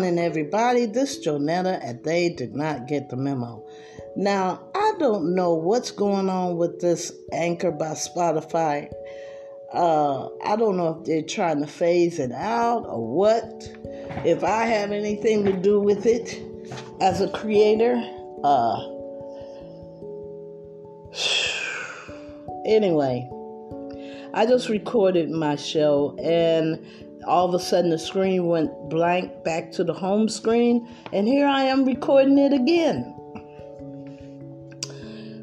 morning, everybody. This Jonetta, and they did not get the memo. Now, I don't know what's going on with this Anchor by Spotify. Uh, I don't know if they're trying to phase it out or what. If I have anything to do with it as a creator. Uh, anyway, I just recorded my show and all of a sudden the screen went blank back to the home screen, and here I am recording it again.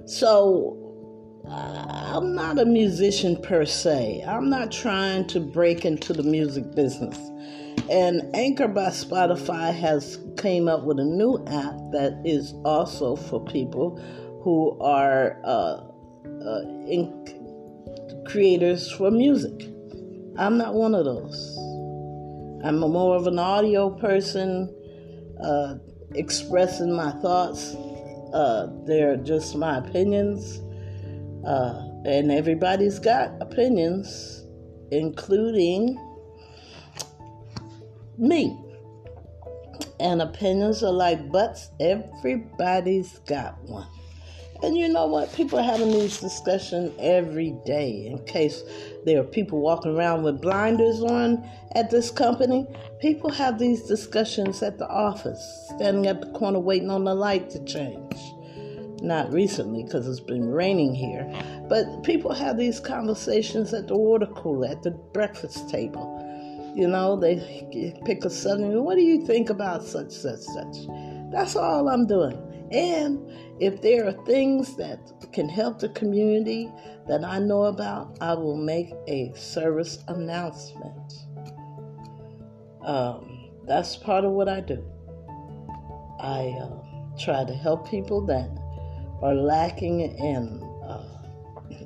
So, I'm not a musician per se. I'm not trying to break into the music business. And Anchor by Spotify has came up with a new app that is also for people who are uh, uh, in creators for music. I'm not one of those. I'm more of an audio person, uh, expressing my thoughts. Uh, they're just my opinions. Uh, and everybody's got opinions, including me. And opinions are like butts. Everybody's got one. And you know what? People are having these discussions every day. In case there are people walking around with blinders on at this company, people have these discussions at the office, standing at the corner waiting on the light to change. Not recently, because it's been raining here, but people have these conversations at the water cooler, at the breakfast table. You know, they pick a subject. What do you think about such, such, such? That's all I'm doing. And if there are things that can help the community that I know about, I will make a service announcement. Um, that's part of what I do. I uh, try to help people that are lacking in uh,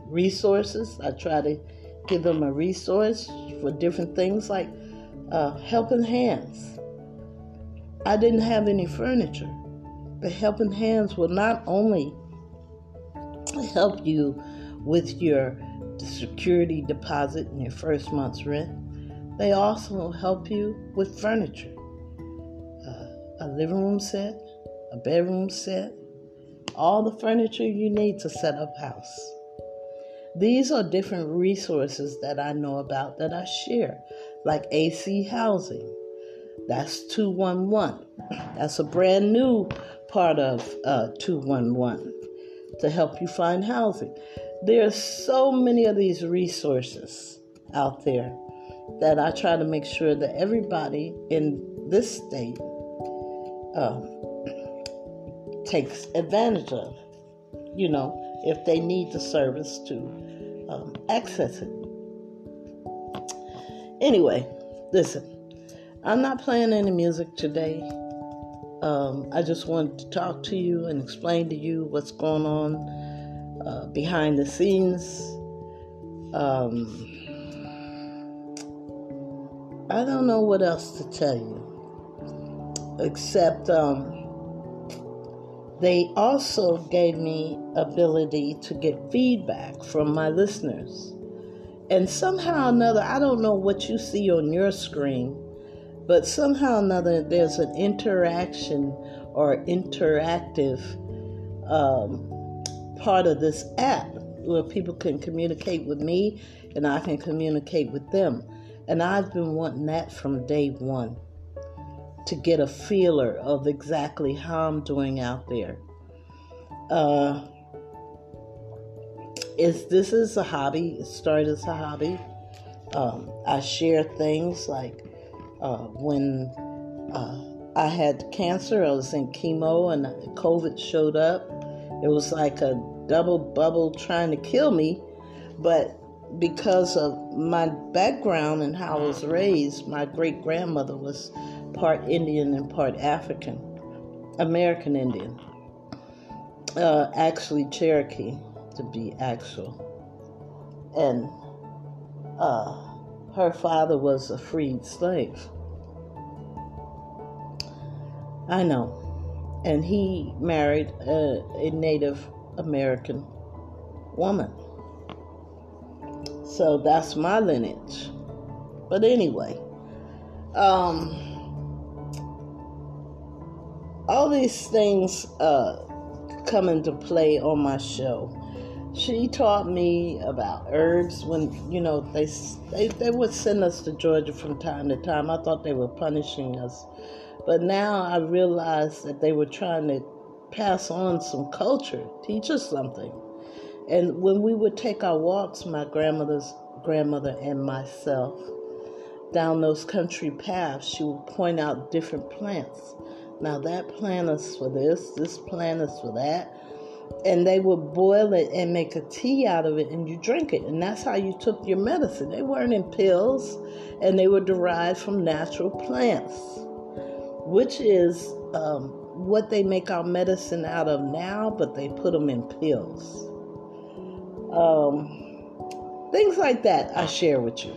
resources. I try to give them a resource for different things like uh, helping hands. I didn't have any furniture the helping hands will not only help you with your security deposit and your first month's rent, they also help you with furniture uh, a living room set, a bedroom set, all the furniture you need to set up house. These are different resources that I know about that I share, like AC Housing. That's 211. That's a brand new part of uh, 211 to help you find housing. There are so many of these resources out there that I try to make sure that everybody in this state um, takes advantage of, you know, if they need the service to um, access it. Anyway, listen, I'm not playing any music today. Um, I just wanted to talk to you and explain to you what's going on uh, behind the scenes. Um, I don't know what else to tell you, except um, they also gave me ability to get feedback from my listeners. And somehow or another, I don't know what you see on your screen, but somehow or another, there's an interaction or interactive um, part of this app where people can communicate with me and I can communicate with them. And I've been wanting that from day one to get a feeler of exactly how I'm doing out there. Uh, is this is a hobby? It started as a hobby. Um, I share things like uh, when uh, I had cancer, I was in chemo, and COVID showed up. It was like a double bubble trying to kill me, but because of my background and how I was raised, my great grandmother was part Indian and part African, American Indian, uh, actually Cherokee to be actual. And uh, her father was a freed slave. I know. And he married a, a Native American woman. So that's my lineage. But anyway, um, all these things uh, come into play on my show. She taught me about herbs when you know they, they they would send us to Georgia from time to time. I thought they were punishing us, but now I realize that they were trying to pass on some culture, teach us something. And when we would take our walks, my grandmother's grandmother and myself, down those country paths, she would point out different plants. Now that plant is for this, this plant is for that. And they would boil it and make a tea out of it and you drink it. And that's how you took your medicine. They weren't in pills and they were derived from natural plants, which is um, what they make our medicine out of now, but they put them in pills. Um, things like that I share with you.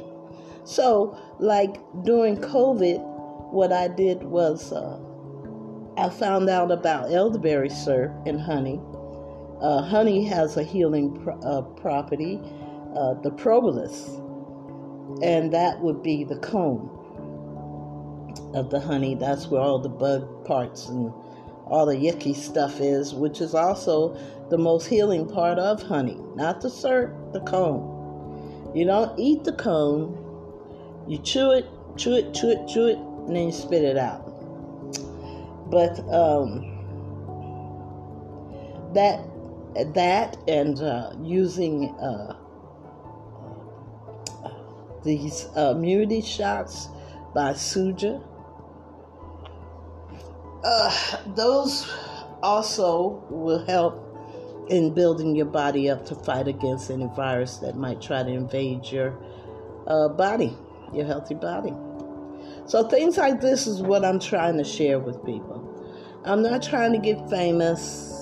So, like during COVID, what I did was uh, I found out about elderberry syrup and honey. Uh, honey has a healing pro- uh, property, uh, the propolis, and that would be the comb of the honey. That's where all the bug parts and all the yucky stuff is, which is also the most healing part of honey. Not the syrup, the comb. You don't eat the comb, you chew it, chew it, chew it, chew it, and then you spit it out. But um, that that and uh, using uh, these immunity shots by Suja, uh, those also will help in building your body up to fight against any virus that might try to invade your uh, body, your healthy body. So things like this is what I'm trying to share with people. I'm not trying to get famous.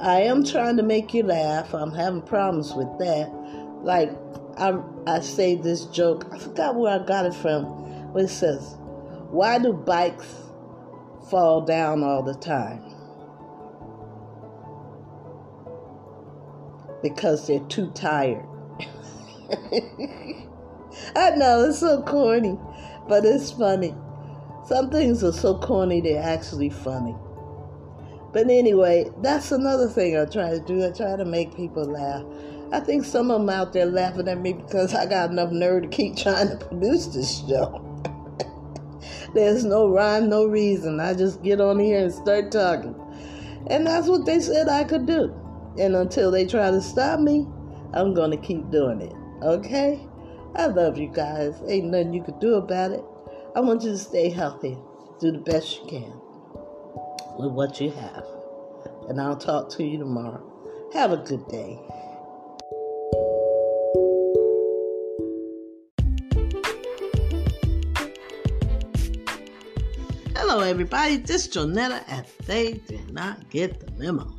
I am trying to make you laugh. I'm having problems with that. Like I I say this joke. I forgot where I got it from. But it says, "Why do bikes fall down all the time?" Because they're too tired. I know it's so corny, but it's funny. Some things are so corny they're actually funny. But anyway, that's another thing I try to do. I try to make people laugh. I think some of them out there laughing at me because I got enough nerve to keep trying to produce this show. There's no rhyme, no reason. I just get on here and start talking. And that's what they said I could do. And until they try to stop me, I'm going to keep doing it. Okay? I love you guys. Ain't nothing you could do about it. I want you to stay healthy. Do the best you can with what you have. And I'll talk to you tomorrow. Have a good day. Hello, everybody. This is Jonetta, and they did not get the memo.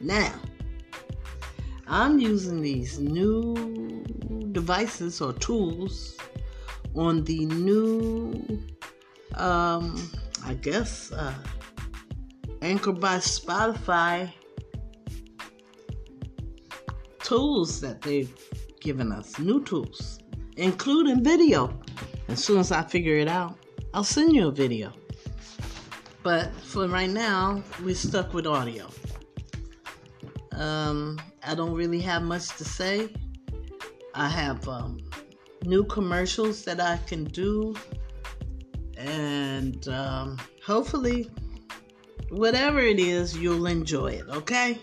Now, I'm using these new devices or tools on the new, um, I guess, uh, Anchor by Spotify tools that they've given us, new tools, including video. As soon as I figure it out, I'll send you a video. But for right now, we're stuck with audio. Um, I don't really have much to say. I have um, new commercials that I can do, and um, hopefully, whatever it is, you'll enjoy it. Okay?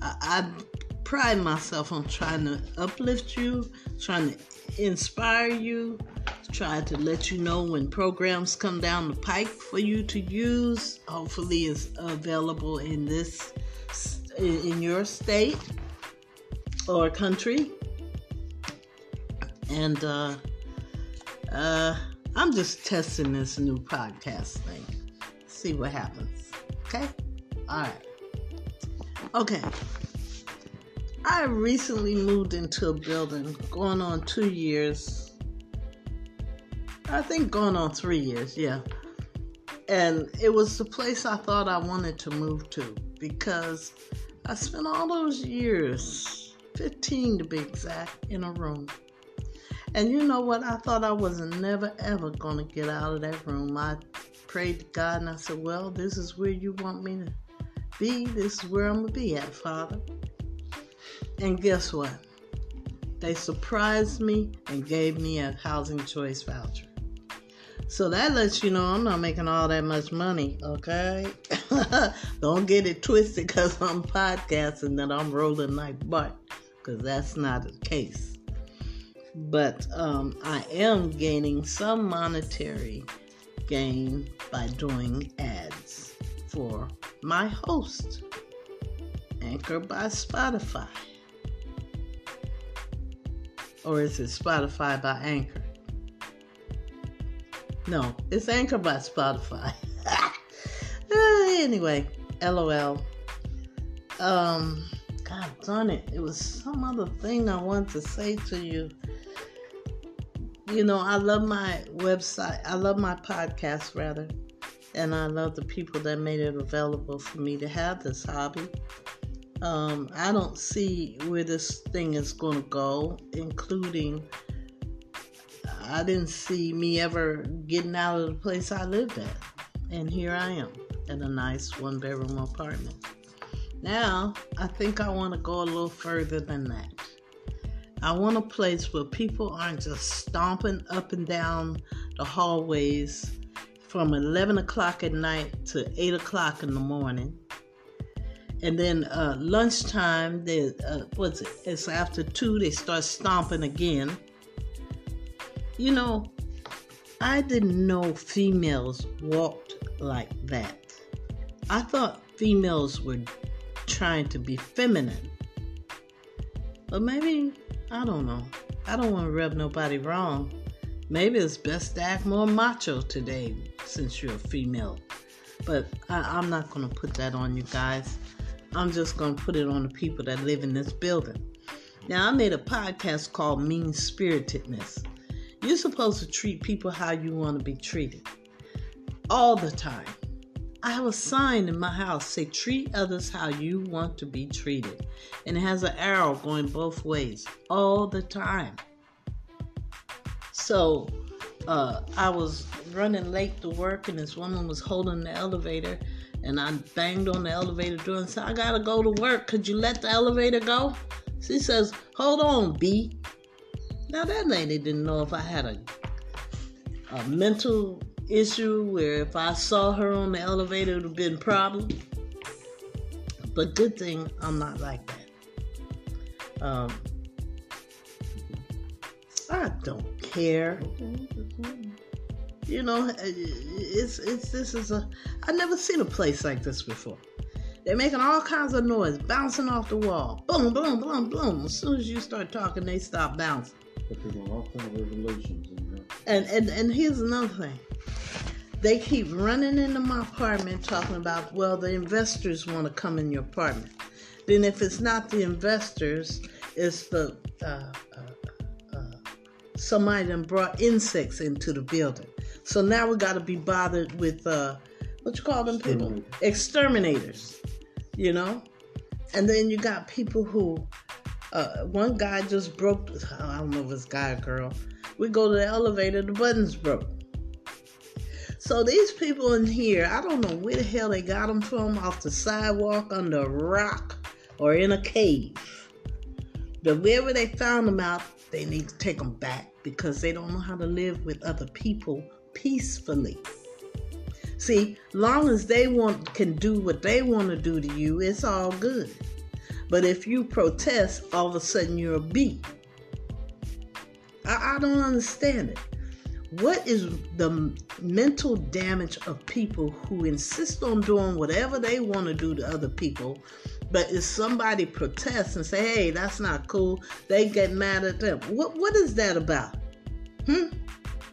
I, I pride myself on trying to uplift you, trying to inspire you, try to let you know when programs come down the pike for you to use. Hopefully, it's available in this in your state or country. And uh, uh, I'm just testing this new podcast thing. See what happens. Okay? All right. Okay. I recently moved into a building going on two years. I think going on three years, yeah. And it was the place I thought I wanted to move to because I spent all those years, 15 to be exact, in a room. And you know what? I thought I was never ever going to get out of that room. I prayed to God and I said, Well, this is where you want me to be. This is where I'm going to be at, Father. And guess what? They surprised me and gave me a housing choice voucher. So that lets you know I'm not making all that much money, okay? Don't get it twisted because I'm podcasting that I'm rolling like butt, because that's not the case. But um, I am gaining some monetary gain by doing ads for my host, Anchor by Spotify. Or is it Spotify by Anchor? No, it's Anchor by Spotify. anyway, LOL. Um, God darn it. It was some other thing I wanted to say to you. You know, I love my website. I love my podcast, rather. And I love the people that made it available for me to have this hobby. Um, I don't see where this thing is going to go, including I didn't see me ever getting out of the place I lived at. And here I am in a nice one bedroom apartment. Now, I think I want to go a little further than that. I want a place where people aren't just stomping up and down the hallways from 11 o'clock at night to 8 o'clock in the morning. And then uh, lunchtime, they, uh, what's it? It's after 2, they start stomping again you know, I didn't know females walked like that. I thought females were trying to be feminine. But maybe, I don't know. I don't want to rub nobody wrong. Maybe it's best to act more macho today since you're a female. But I, am not going to put that on you guys. I'm just going to put it on the people that live in this building. Now, I made a podcast called Mean Spiritedness. You're supposed to treat people how you want to be treated all the time. I have a sign in my house say treat others how you want to be treated. And it has an arrow going both ways all the time. So uh, I was running late to work and this woman was holding the elevator and I banged on the elevator door and said, I gotta go to work. Could you let the elevator go? She says, Hold on, B. Now that lady didn't know if I had a a mental issue where if I saw her on the elevator it would have been a problem. But good thing I'm not like that. Um, I don't care. You know, it's it's this is a I've never seen a place like this before. They're making all kinds of noise, bouncing off the wall. Boom, boom, boom, boom. As soon as you start talking, they stop bouncing. But all kind of revelations And, and, and here's another thing. They keep running into my apartment talking about, well, the investors want to come in your apartment. Then if it's not the investors, it's the uh, uh, uh, somebody that brought insects into the building. So now we got to be bothered with uh, what you call them people, exterminators. You know, and then you got people who uh, one guy just broke. I don't know if it's guy or girl. We go to the elevator, the buttons broke. So these people in here, I don't know where the hell they got them from, off the sidewalk, under a rock, or in a cave. But wherever they found them out, they need to take them back because they don't know how to live with other people peacefully. See, long as they want can do what they want to do to you, it's all good. But if you protest, all of a sudden you're a beast. I don't understand it. What is the mental damage of people who insist on doing whatever they want to do to other people, but if somebody protests and say, "Hey, that's not cool," they get mad at them. What what is that about? Hmm?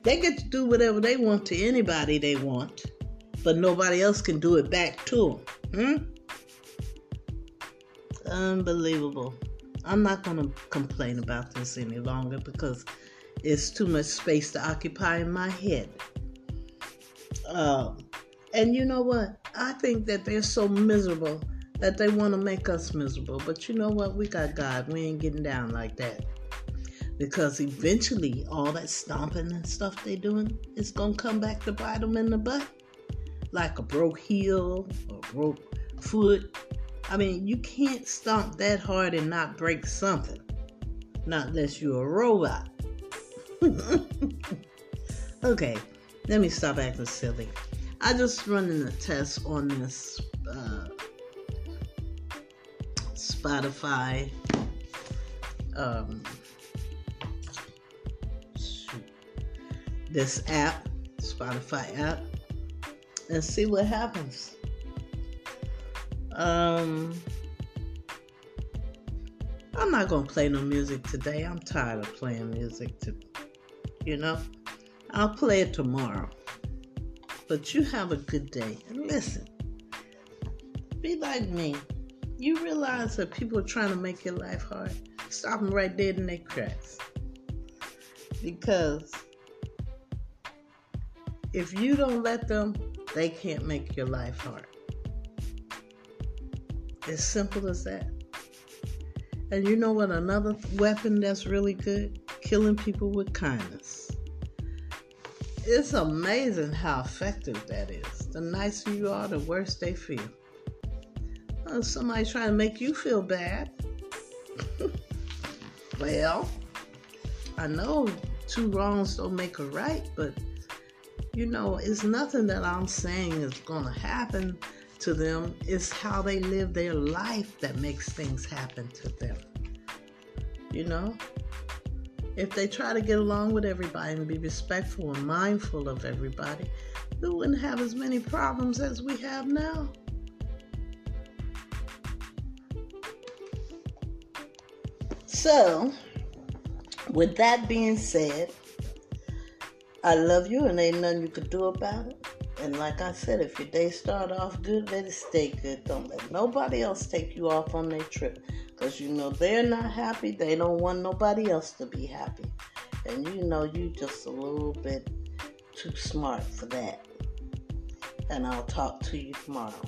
They get to do whatever they want to anybody they want, but nobody else can do it back to them. Hmm? Unbelievable. I'm not going to complain about this any longer because it's too much space to occupy in my head. Uh, and you know what? I think that they're so miserable that they want to make us miserable. But you know what? We got God. We ain't getting down like that. Because eventually, all that stomping and stuff they doing is going to come back to bite them in the butt. like a broke heel or broke foot. I mean, you can't stomp that hard and not break something. Not unless you're a robot. okay, let me stop acting silly. I just running a test on this uh, Spotify um, this app, Spotify app, and see what happens. Um, I'm not gonna play no music today. I'm tired of playing music. To, you know, I'll play it tomorrow. But you have a good day and listen. Be like me. You realize that people are trying to make your life hard. Stop them right dead in their tracks. Because if you don't let them, they can't make your life hard. As simple as that. And you know what? Another weapon that's really good? Killing people with kindness. It's amazing how effective that is. The nicer you are, the worse they feel. Uh, oh, somebody's trying to make you feel bad. well, I know two wrongs don't make a right, but you know, it's nothing that I'm saying is going to happen to them. It's how they live their life that makes things happen to them. You know? If they try to get along with everybody and be respectful and mindful of everybody, we wouldn't have as many problems as we have now. So, with that being said, I love you and ain't nothing you could do about it. And like I said, if your day start off good, let it stay good. Don't let nobody else take you off on their trip. Because you know they're not happy. They don't want nobody else to be happy. And you know you just a little bit too smart for that. And I'll talk to you tomorrow.